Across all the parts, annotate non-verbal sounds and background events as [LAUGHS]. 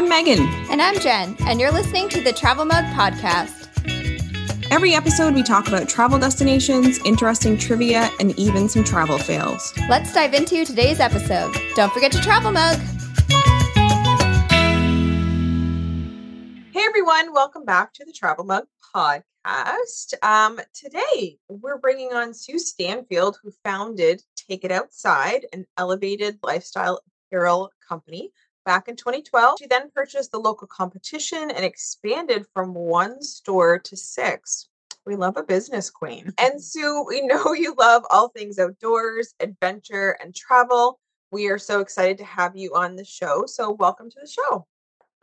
I'm Megan. And I'm Jen, and you're listening to the Travel Mug Podcast. Every episode, we talk about travel destinations, interesting trivia, and even some travel fails. Let's dive into today's episode. Don't forget to travel mug. Hey everyone, welcome back to the Travel Mug Podcast. Um, today we're bringing on Sue Stanfield, who founded Take It Outside, an elevated lifestyle apparel company back in 2012. She then purchased the local competition and expanded from one store to six. We love a business queen. And [LAUGHS] Sue, we know you love all things outdoors, adventure, and travel. We are so excited to have you on the show. So, welcome to the show.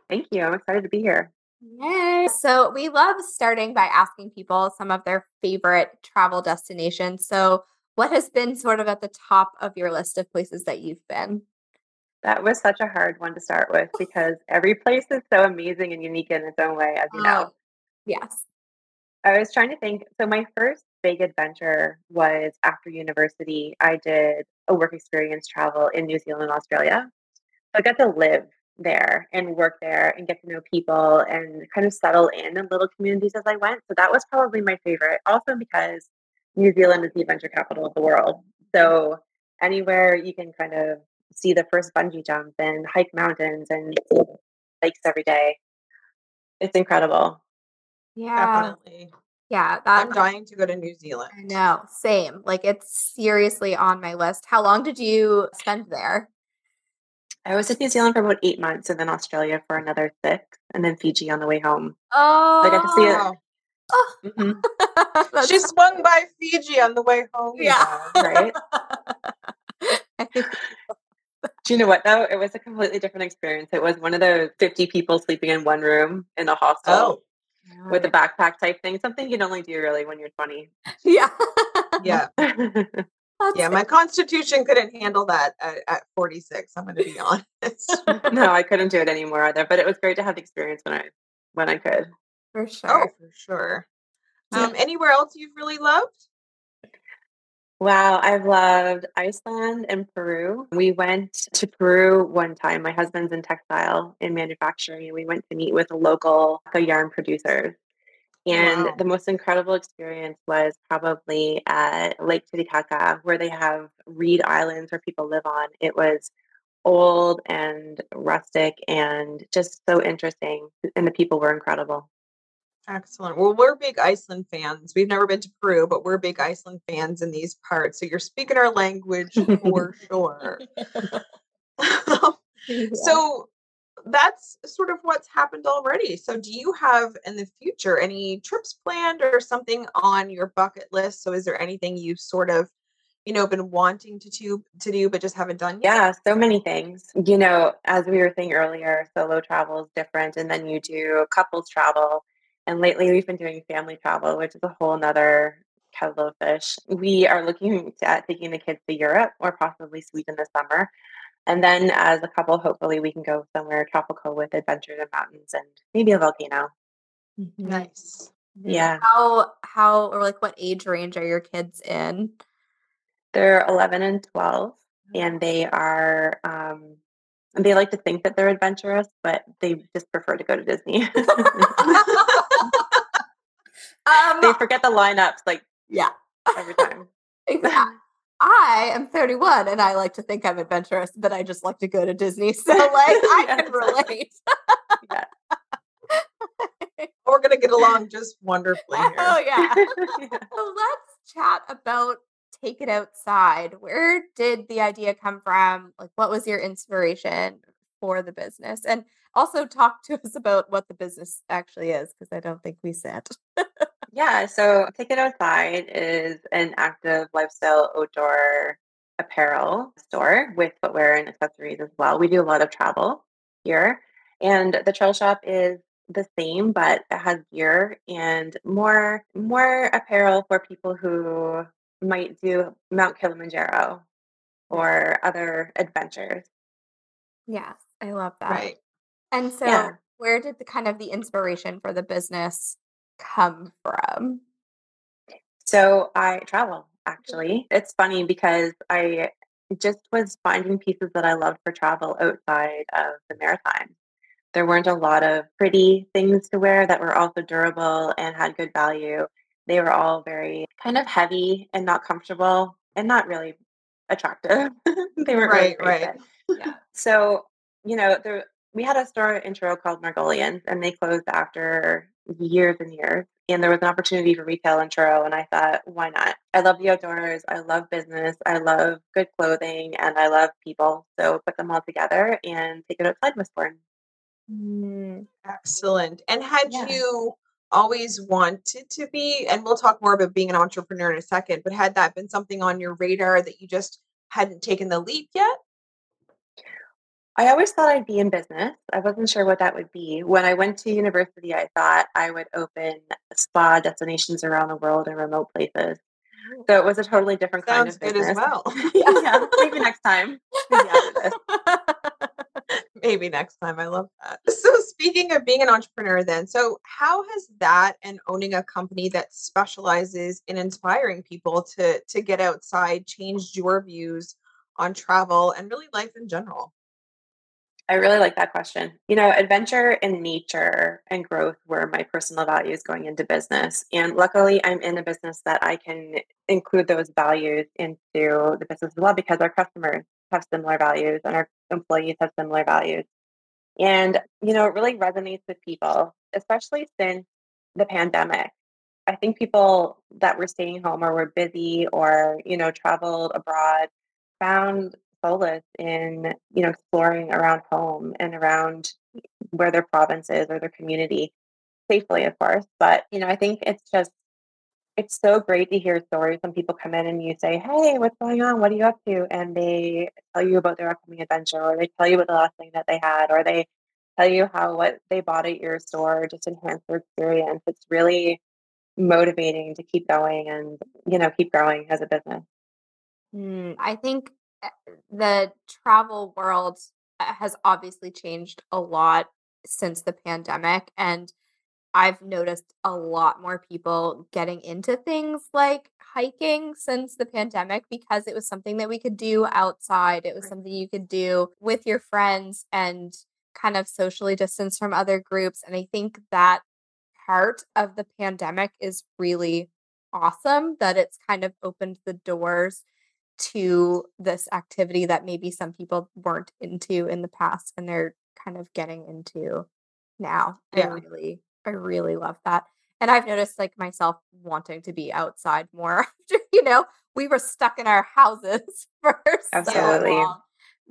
Thank you. I'm excited to be here. Yay. So, we love starting by asking people some of their favorite travel destinations. So, what has been sort of at the top of your list of places that you've been? That was such a hard one to start with because every place is so amazing and unique in its own way, as you know. Oh, yes. I was trying to think. So, my first big adventure was after university. I did a work experience travel in New Zealand and Australia. So, I got to live there and work there and get to know people and kind of settle in in little communities as I went. So, that was probably my favorite. Also, because New Zealand is the adventure capital of the world. So, anywhere you can kind of see the first bungee jump and hike mountains and see lakes every day. It's incredible. Yeah. Definitely. Yeah. I'm dying to go to New Zealand. I know. Same. Like, it's seriously on my list. How long did you spend there? I was in New Zealand for about eight months and then Australia for another six and then Fiji on the way home. Oh, I got to see it. [LAUGHS] Wow. Mhm, She swung by Fiji on the way home. you Yeah. right? [LAUGHS] Do you know what though? It was a completely different experience. It was one of those 50 people sleeping in one room in a hostel Oh, with a backpack type thing. Something you'd only do really when you're 20. yeah. yeah. [LAUGHS] That's Yeah. My constitution couldn't handle that at, at 46. I'm going to be [LAUGHS] honest. no, [LAUGHS] I couldn't do it anymore either. But it was great to have the experience when I when I could. for sure. oh, sure. for sure. Yeah. Um, anywhere else you've really loved? Wow, I've loved Iceland and Peru. We went to Peru one time. My husband's in textile and manufacturing, and we went to meet with a local yarn producers. And Wow. the most incredible experience was probably at Lake Titicaca, where they have reed islands where people live on. It was old and rustic and just so interesting. And the people were incredible. Excellent. Well, we're big Iceland fans. We've never been to Peru, but we're big Iceland fans in these parts. So you're speaking our language for [LAUGHS] sure. [LAUGHS] Yeah. So that's sort of what's happened already. So do you have in the future any trips planned or something on your bucket list? So is there anything you've sort of, you know, been wanting to to, to do but just haven't done yet? Yeah, so many things. You know, as we were saying earlier, solo travel is different, and then you do couples travel. And lately, we've been doing family travel, which is a whole nother kettle of fish. We are looking at taking the kids to Europe or possibly Sweden this summer. And then, as a couple, hopefully, we can go somewhere tropical with adventures and mountains and maybe a volcano. Mhm. Nice. Yeah, How how or like what age range are your kids in? they're 11 and 12, and they are. Um, they like to think that they're adventurous, but they just prefer to go to Disney. [LAUGHS] [LAUGHS] um, they forget the lineups like yeah. every time. [LAUGHS] Exactly. [LAUGHS] I am 31 and I like to think I'm adventurous, but I just like to go to Disney. [LAUGHS] So like I Yeah, can relate. Yeah. We're gonna get along just wonderfully here. oh yeah. Yeah. So let's chat about take it outside. Where did the idea come from? Like what was your inspiration for the business? And also talk to us about what the business actually is because I don't think we said. Yeah, so Take It Outside is an active lifestyle outdoor apparel store with footwear and accessories as well. We do a lot of travel here, and the trail shop is the same, but it has gear and more more apparel for people who might do Mount Kilimanjaro or other adventures. Yes, I love that. Right. And so Yeah. where did the kind of the inspiration for the business come from? So I travel mm-hmm. actually. It's funny because I just was finding pieces that I loved for travel outside of the Maritimes. There weren't a lot of pretty things to wear that were also durable and had good value. They were all very kind of heavy and not comfortable and not really attractive. [LAUGHS] they weren't Right, really right. Yeah. [LAUGHS] So, you know, there we had a store in Truro called Margolians and they closed after years and years. And there was an opportunity for retail in Truro and I thought, why not? I love the outdoors, I love business, I love good clothing, and I love people. So put them all together and take it outside was born. Mm, Excellent. And had Yeah. you always wanted to be, and we'll talk more about being an entrepreneur in a second, but had that been something on your radar that you just hadn't taken the leap yet? I always thought I'd be in business. I wasn't sure what that would be. When I went to university, I thought I would open spa destinations around the world in remote places. Oh. So it was a totally different kind Sounds of good business. as well. [LAUGHS] yeah, maybe [LAUGHS] next time. Maybe. [LAUGHS] Maybe next time. I love that. So, speaking of being an entrepreneur, then, so how has that and owning a company that specializes in inspiring people to to get outside changed your views on travel and really life in general? I really like that question. You know, adventure and nature and growth were my personal values going into business. And luckily, I'm in a business that I can include those values into the business as well because our customers have similar values and our employees have similar values. And, you know, it really resonates with people, especially since the pandemic. I think people that were staying home or were busy or, you know, traveled abroad found solace in, you know, exploring around home and around where their province is or their community safely, of course. But, you know, I think it's just, it's so great to hear stories when people come in and you say, Hey, what's going on? What are you up to? And they tell you about their upcoming adventure or they tell you about the last thing that they had or they tell you how what they bought at your store just enhanced their experience. It's really motivating to keep going and, you know, keep growing as a business. Mm, I think the travel world uh, has obviously changed a lot since the pandemic. And I've noticed a lot more people getting into things like hiking since the pandemic because it was something that we could do outside. It was something you could do with your friends and kind of socially distance from other groups. And I think that part of the pandemic is really awesome that it's kind of opened the doors to this activity that maybe some people weren't into in the past and they're kind of getting into now. Yeah. I really, I really love that. And I've noticed like myself wanting to be outside more [LAUGHS] after, you know, we were stuck in our houses [LAUGHS] for so Absolutely. long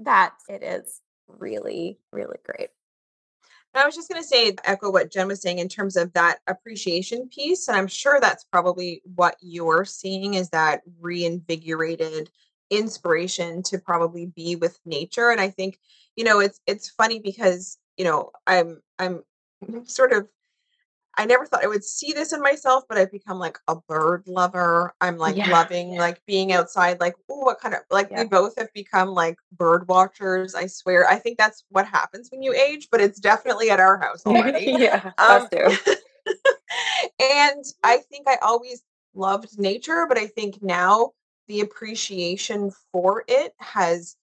that it is really, really great. I was just going to say, echo what Jen was saying in terms of that appreciation piece. And I'm sure that's probably what you're seeing is that reinvigorated inspiration to probably be with nature. And I think, you know, it's it's funny because, you know, I'm I'm [LAUGHS] sort of I never thought I would see this in myself, but I've become like a bird lover. I'm [LAUGHS] like Yeah. loving like being outside, like, oh, what kind of like Yeah. we both have become like bird watchers. I swear. I think that's what happens when you age, but it's definitely at our [LAUGHS] house already. yeah, Um, us too. [LAUGHS] and I think I always loved nature, but I think now the appreciation for it has,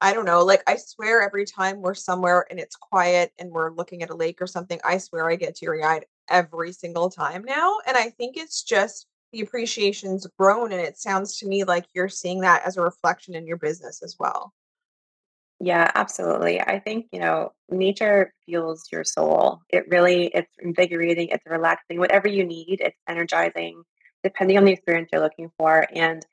I don't know, like I swear every time we're somewhere and it's quiet and we're looking at a lake or something, I swear I get teary eyed every single time now. And I think it's just the appreciation's grown. And it sounds to me like you're seeing that as a reflection in your business as well. Yeah, absolutely. I think, you know, nature fuels your soul. It really, it's invigorating, it's relaxing, whatever you need, it's energizing, depending on the experience you're looking for. And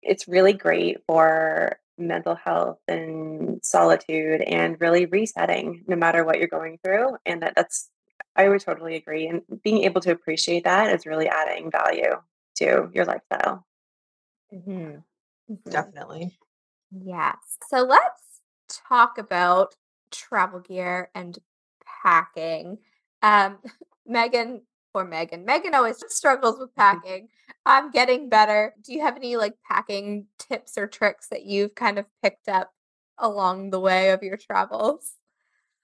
it's really great for mental health and solitude and really resetting no matter what you're going through. And that, that's, I would totally agree. And being able to appreciate that is really adding value to your lifestyle. Mm-hmm. Definitely. Yes. So let's talk about travel gear and packing. Um, [LAUGHS] Megan or Megan. Megan always [LAUGHS] struggles with [LAUGHS] packing. I'm getting better. Do you have any like packing tips or tricks that you've kind of picked up along the way of your travels?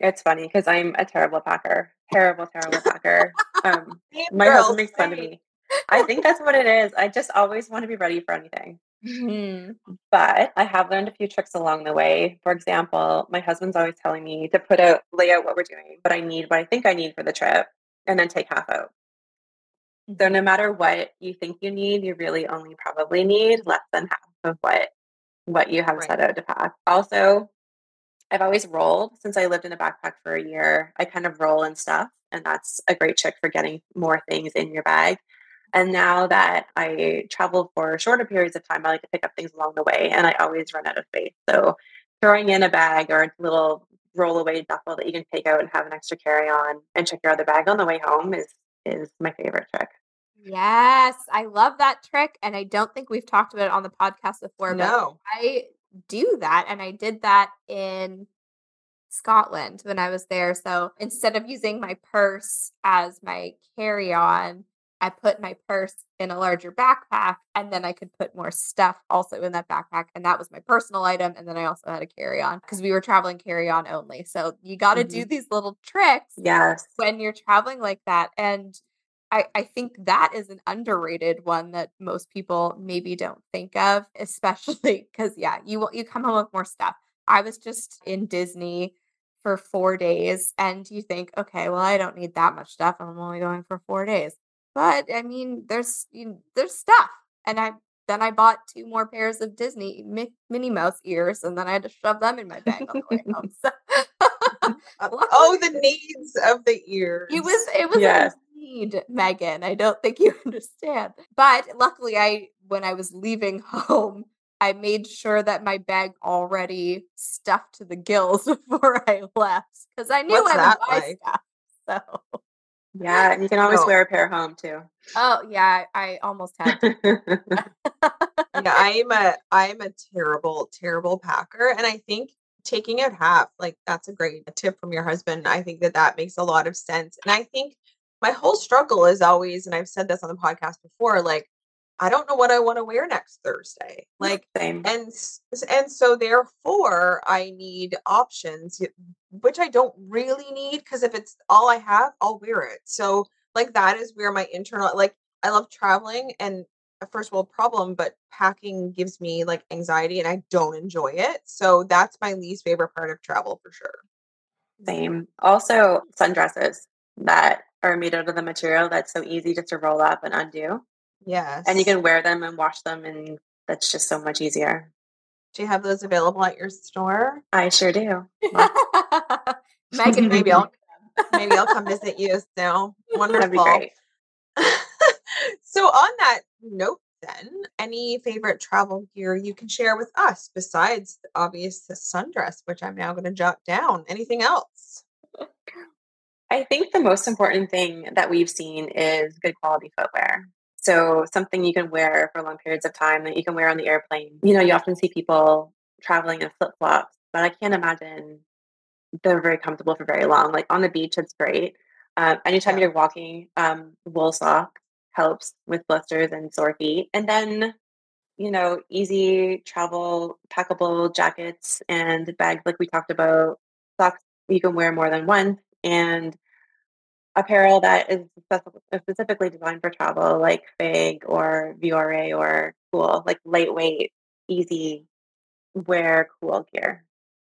It's funny because I'm a terrible packer, terrible, terrible packer. Um, my girl, husband makes fun of me. I think that's what it is. I just always want to be ready for anything. Mhm. But I have learned a few tricks along the way. For example, my husband's always telling me to put out, lay out what we're doing, what I need, what I think I need for the trip, and then take half out. So no matter what you think you need, you really only probably need less than half of what what you have Right. set out to pack. Also, I've always rolled since I lived in a backpack for a year. I kind of roll and stuff, and that's a great trick for getting more things in your bag. And now that I travel for shorter periods of time, I like to pick up things along the way, and I always run out of space. So throwing in a bag or a little rollaway duffel that you can take out and have an extra carry on and check your other bag on the way home is is my favorite trick. Yes, I love that trick, and I don't think we've talked about it on the podcast before, but No. I do that, and I did that in Scotland when I was there. So instead of using my purse as my carry-on, I put my purse in a larger backpack, and then I could put more stuff also in that backpack, and that was my personal item. And then I also had a carry-on because we were traveling carry-on only. So you got to do mm-hmm. these little tricks Yes. when you're traveling like that. And I, I think that is an underrated one that most people maybe don't think of, [LAUGHS] especially because yeah, you you come home with more stuff. I was just in Disney for four days, and you think, okay, well, I don't need that much stuff. I'm only going for four days, but I mean, there's you, there's stuff, and I then I bought two more pairs of Disney Mi- Minnie Mouse ears, and then I had to shove them in my bag on the way home. So, [LAUGHS] [LAUGHS] oh, the needs of the ears. it was it was Yes. Need, Megan. I don't think you [LAUGHS] understand. But luckily I when I was leaving [LAUGHS] home, I made sure that my bag already stuffed to the gills [LAUGHS] before I left. Because I knew What's I would buy like? stuff. So Yeah, and you can always No. wear a pair home too. oh yeah, I, I almost had to. yeah, I'm a I'm a terrible, terrible packer. And I think taking out half, like that's a great tip from your husband. I think that that makes a lot of sense. And I think my whole struggle is always, and I've said this on the podcast before, like I don't know what I want to wear next Thursday. Like Same. and and so therefore I need options, which I don't really need because if it's all I have, I'll wear it. So like that is where my internal like I love traveling and a first world problem, but packing gives me like anxiety and I don't enjoy it. So that's my least favorite part of travel for sure. Same. Also, sundresses that are made out of the material that's so easy just to roll up and undo. Yes. And you can wear them and wash them, and that's just so much easier. do you have those available at your store? I sure do. [LAUGHS] Megan, Maybe I'll [LAUGHS] maybe I'll come visit you. So wonderful. That'd be great. [LAUGHS] so on that note then any favorite travel gear you can share with us besides the obvious the sundress which i'm now going to jot down anything else I think the most important thing that we've seen is good quality footwear. So something you can wear for long periods of time that you can wear on the airplane. You know, you often see people traveling in flip flops, but I can't imagine they're very comfortable for very long. Like on the beach, it's great. Um, anytime you're walking, um, wool sock helps with blisters and sore feet. And then, you know, easy travel, packable jackets and bags, like we talked about, socks you can wear more than once, and apparel that is specifically designed for travel, like Fig or VRA or Cool, like lightweight, easy wear, cool gear.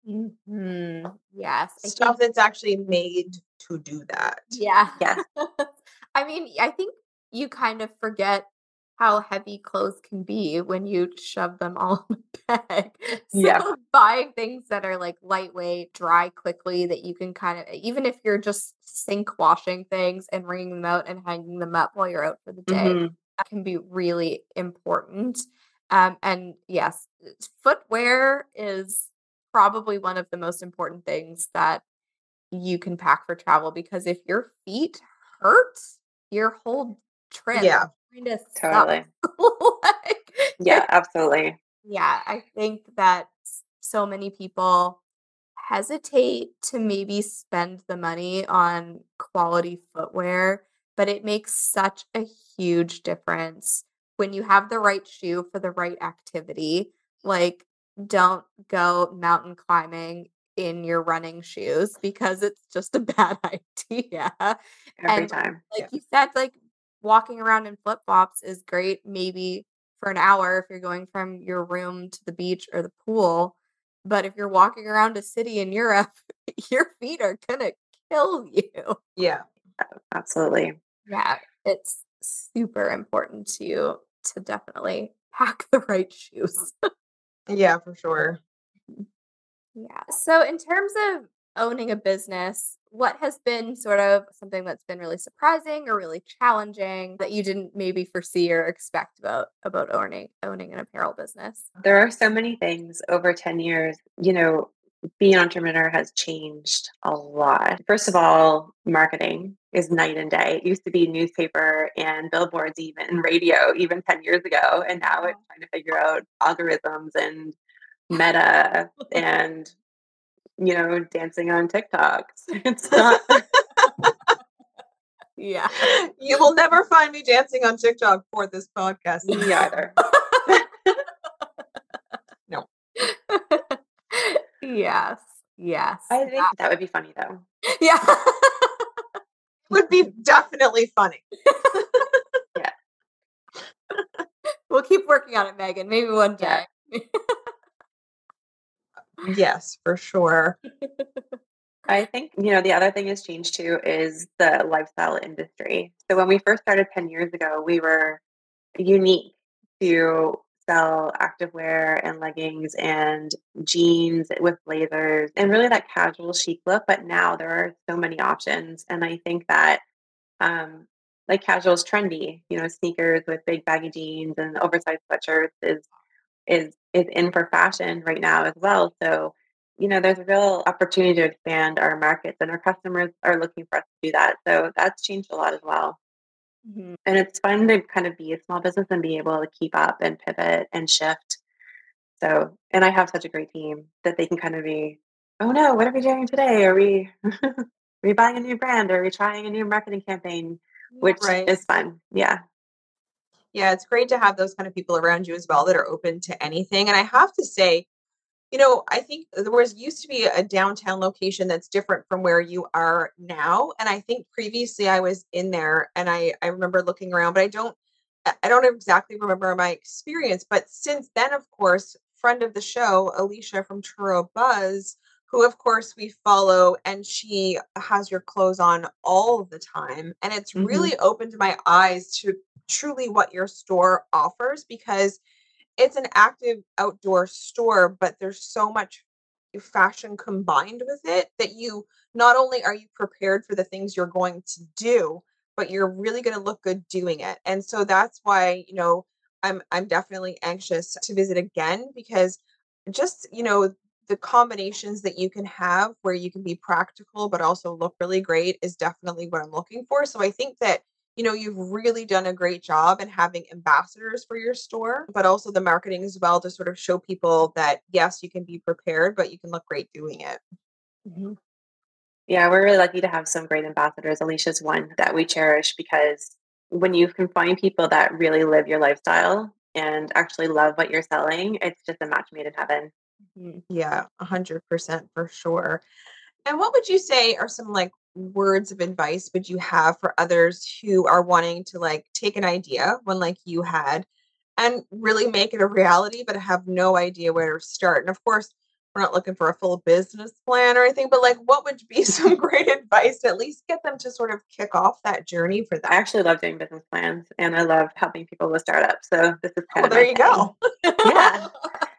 Mhm. Yes. I stuff think- that's actually made to do that Yeah. Yes. [LAUGHS] I mean, I think you kind of forget how heavy clothes can be when you shove them all [LAUGHS] in a bag. [LAUGHS] So Yeah. buying things that are like lightweight, dry quickly, that you can kind of, even if you're just sink washing things and wringing them out and hanging them up while you're out for the day, Mhm. that can be really important. Um, and yes, footwear is probably one of the most important things that you can pack for travel because if your feet hurt, your whole trip Yeah. Kind of Totally. [LAUGHS] like, Yeah, absolutely. yeah, I think that so many people hesitate to maybe spend the money on quality footwear, but it makes such a huge difference when you have the right shoe for the right activity. Like, don't go mountain climbing in your running shoes because it's just a [LAUGHS] bad [LAUGHS] idea Every And- time. like you said, like walking around in flip flops is great, maybe for an hour if you're going from your room to the beach or the pool. But if you're walking around a city in Europe, [LAUGHS] your feet are gonna kill you. Yeah. Absolutely. Yeah, it's super important to you to definitely pack the right shoes. [LAUGHS] Yeah, for sure. Mm-hmm. Yeah. So, in terms of owning a business, what has been sort of something that's been really surprising or really challenging that you didn't maybe foresee or expect about about owning owning an apparel business? There are so many things over 10 years, you know, being an entrepreneur has changed a lot. First of all, marketing is night and day. It used to be newspaper and billboards, even radio, even 10 years ago. And now it's trying to figure out algorithms and meta and, you know, dancing on TikToks. [LAUGHS] It's [LAUGHS] not. Yeah. You will never find me dancing on TikTok for this podcast. Me either. [LAUGHS] No. Yes. Yes. I think that- that would be funny though. yeah. Would be definitely funny. Yeah. We'll keep working on it, Megan. Maybe one day. Yes, for sure. [LAUGHS] I think, you know, the other thing that's changed too is the lifestyle industry. So when we first started 10 years ago, we were unique to sell activewear and leggings and jeans with blazers and really that casual chic look. But now there are so many options. And I think that um, like casual is trendy, you know, sneakers with big baggy jeans and oversized sweatshirts is is is in for fashion right now as well. So, you know, there's a real opportunity to expand our markets and our customers are looking for us to do that. So that's changed a lot as well. Mhm. And it's fun to kind of be a small business and be able to keep up and pivot and shift. So, and I have such a great team that they can kind of be, oh no, what are we doing today? Are we [LAUGHS] are we buying a new brand? Are we trying a new marketing campaign? Which Right. is fun. Yeah. Yeah, it's great to have those kind of people around you as well that are open to anything. And I have to say, you know, I think there was used to be a downtown location that's different from where you are now. And I think previously I was in there and I I remember looking around, but I don't I don't exactly remember my experience. But since then, of course, friend of the show, Alicia from Truro Buzz, who of course we follow, and she has your clothes on all the time. And it's Mhm. really opened my eyes to truly what your store offers because it's an active outdoor store, but there's so much fashion combined with it that you not only are you prepared for the things you're going to do, but you're really going to look good doing it. And so that's why, you know, I'm I'm definitely anxious to visit again because just, you know, the combinations that you can have where you can be practical but also look really great is definitely what I'm looking for. So I think that you know you've really done a great job in having ambassadors for your store but also the marketing as well to sort of show people that yes you can be prepared but you can look great doing it Mhm. Yeah, we're really lucky to have some great ambassadors. Alicia's one that we cherish because when you can find people that really live your lifestyle and actually love what you're selling, it's just a match made in heaven. Mhm. yeah 100% for sure and what would you say are some like words of advice would you have for others who are wanting to like take an idea when like you had and really make it a reality but have no idea where to start and of course we're not looking for a full business plan or anything but like what would be [LAUGHS] some great advice to at least get them to sort of kick off that journey for I actually love doing business plans and I love helping people with startups. So this is kind well of there you thing. go [LAUGHS] Yeah. [LAUGHS]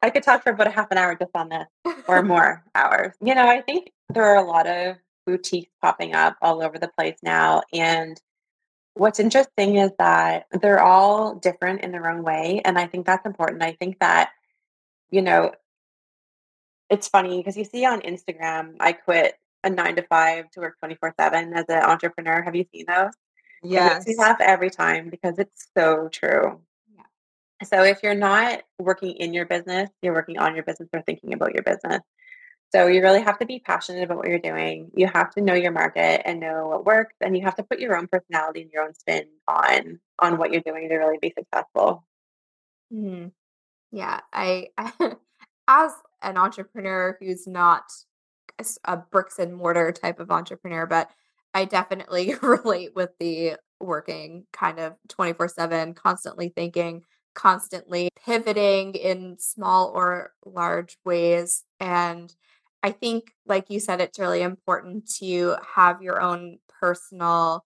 I could talk for about a half an hour just on this or [LAUGHS] more hours. You know, I think there are a lot of boutiques popping up all over the place now. And what's interesting is that they're all different in their own way. And I think that's important. I think that, you know, it's funny because you see on Instagram, I quit a nine to five to work 24 7 as an entrepreneur. Have you seen those? It yes makes me laugh every time because it's so true. So if you're not working in your business, you're working on your business or thinking about your business. So you really have to be passionate about what you're doing. You have to know your market and know what works, and you have to put your own personality and your own spin on on what you're doing to really be successful. Mhm. Yeah, I, [LAUGHS] as an entrepreneur who's not a bricks and mortar type of entrepreneur, but I definitely [LAUGHS] relate with the working kind of 24/7, constantly thinking constantly pivoting in small or large ways. And I think, like you said, it's really important to have your own personal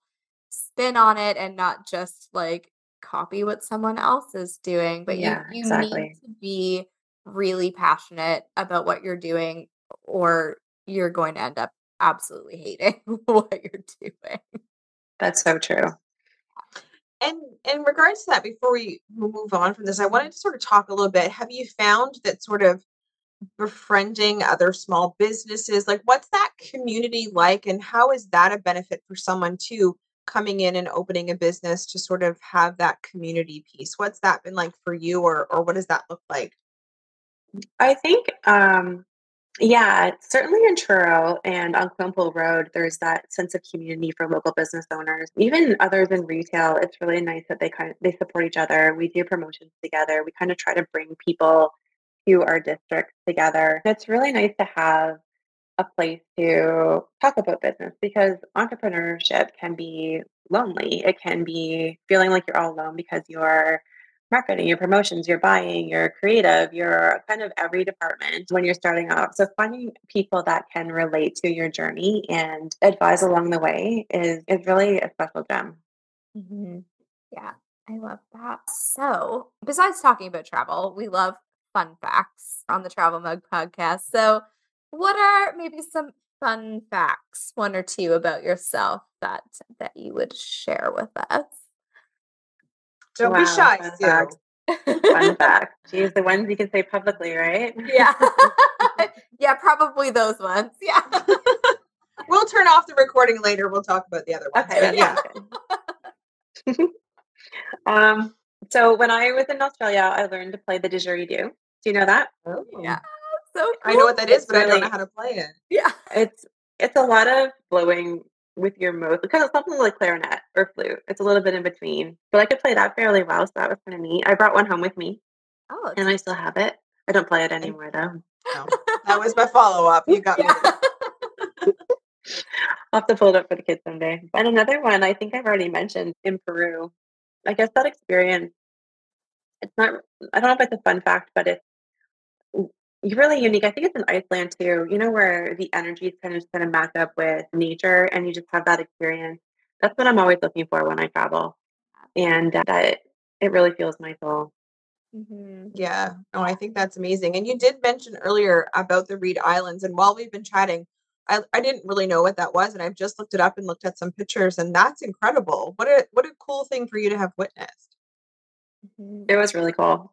spin on it and not just like copy what someone else is doing. But Yeah, you, you exactly. need to be really passionate about what you're doing, or you're going to end up absolutely hating [LAUGHS] what you're doing. That's so true. And in regards to that, before we move on from this, I wanted to sort of talk a little bit. Have you found that sort of befriending other small businesses, like what's that community like, and how is that a benefit for someone too coming in and opening a business to sort of have that community piece? What's that been like for you, or or what does that look like? I think, um, yeah, certainly in Truro and on Quinpool Road, there's that sense of community for local business owners. Even others in retail, it's really nice that they kind of they support each other. We do promotions together. We kind of try to bring people to our districts together. It's really nice to have a place to talk about business because entrepreneurship can be lonely. It can be feeling like you're all alone because you're marketing, your promotions, your buying, your creative, your kind of every department when you're starting off. So finding people that can relate to your journey and advise along the way is is really a special gem. Mhm. Yeah, I love that. So, besides talking about travel, we love fun facts on the Travel Mug podcast. So, what are maybe some fun facts, one or two about yourself that that you would share with us? Don't be shy, fun Sue. fact. Fun fact. Geez, the ones you can say publicly, right? yeah. [LAUGHS] yeah, probably those ones. Yeah. [LAUGHS] We'll turn off the recording later. We'll talk about the other ones. Okay, yeah. sounds [LAUGHS] good. um, so when I was in Australia, I learned to play the didgeridoo. Do you know that? Oh. Yeah. So I know what that is, It's but I don't know how to play it. Yeah. It's it's a lot of blowing with your mouth, kind of something like clarinet or flute. It's a little bit in between, but I could play that fairly well, so that was kind of neat. I brought one home with me, Oh, and I still have it. I don't play it anymore though. No, [LAUGHS] that was my follow up. You got me. [LAUGHS] I'll have to pull it up for the kids someday. And another one I think I've already mentioned in Peru. I guess that experience, it's not, I don't know if it's a fun fact, but it's really unique. I think it's in Iceland too, you know, where the energies kind of just kind of match up with nature and you just have that experience. That's what I'm always looking for when I travel. And uh, that it really feels my soul. Mhm. Yeah. Oh, I think that's amazing. And you did mention earlier about the Reed Islands. And while we've been chatting, I, I didn't really know what that was. And I've just looked it up and looked at some pictures, and that's incredible. What a what a cool thing for you to have witnessed. It was really cool.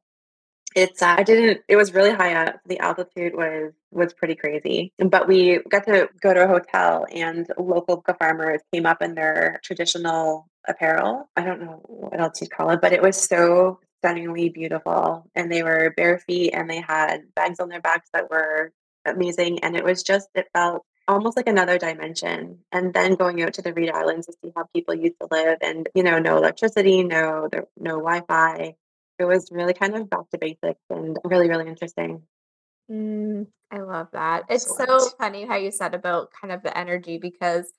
It's uh, I didn't. It was really high up. The altitude was was pretty crazy. But we got to go to a hotel, and local farmers came up in their traditional apparel. I don't know what else you'd call it, but it was so stunningly beautiful. And they were bare feet, and they had bags on their backs that were amazing. And it was just it felt almost like another dimension. And then going out to the Reed Islands to see how people used to live, and you know, no electricity, no no Wi-Fi it was really kind of back to basics and really really interesting Mm, I love that. It's so funny how you said about kind of the energy because,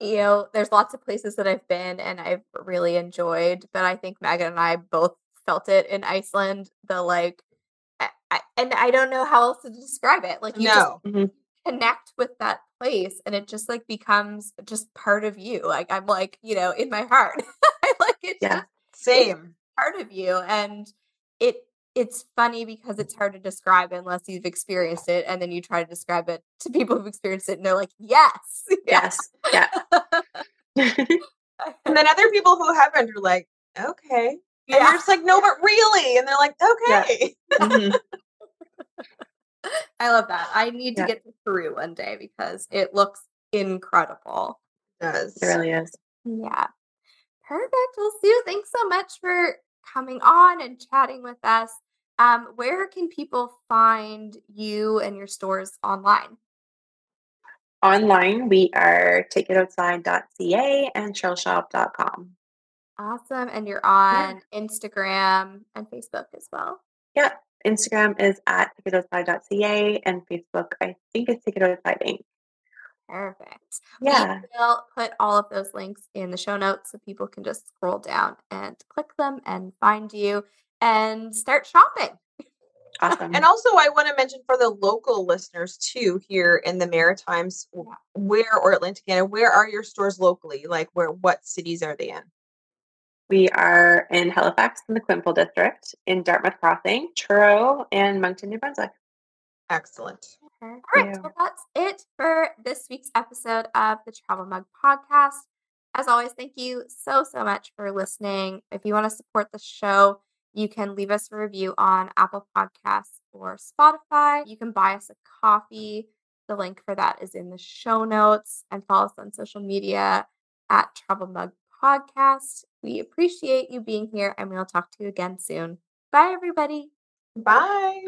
you know, there's lots of places that I've been and I've really enjoyed, but I think Megan and I both felt it in Iceland. The like, I, I, and I don't know how else to describe it. Like, you just No. connect with that place and it just like becomes just part of you. Like, I'm like, you know, in my heart. [LAUGHS] I like it Yeah. just Same. Part of you and it it's funny because it's hard to describe unless you've experienced it and then you try to describe it to people who've experienced it and they're like yes [LAUGHS] yes yeah [LAUGHS] [LAUGHS] And then other people who haven't are like, okay. And you're yeah just like, no, but really. And they're like, Yeah. okay. Mhm. i love that i need to Yeah. get to peru one day because it looks incredible It does. it really is yeah perfect well sue thanks so much for coming on and chatting with us um, where can people find you and your stores online online we are takeitoutside.ca and trailshop.com Awesome. And you're on Instagram and Facebook as well. yeah instagram is at takeitoutside.ca and facebook i think it's takeitoutside inc Perfect. yeah We will put all of those links in the show notes so people can just scroll down and click them and find you. and start shopping. [LAUGHS] Awesome. And also, I want to mention for the local listeners too, here in the Maritimes, w- where or Atlantic Canada, where are your stores locally? Like, where what cities are they in? we are in Halifax in the Quinpool district, in Dartmouth Crossing, Truro, and Moncton, New Brunswick. Excellent. Mm-hmm. All right, well, that's it for this week's episode of the Travel Mug Podcast. As always, thank you so, so much for listening. If you want to support the show, you can leave us a review on Apple Podcasts or Spotify. You can buy us a coffee. The link for that is in the show notes and follow us on social media at Travel Mug Podcast. We appreciate you being here and we'll talk to you again soon. Bye, everybody. Bye.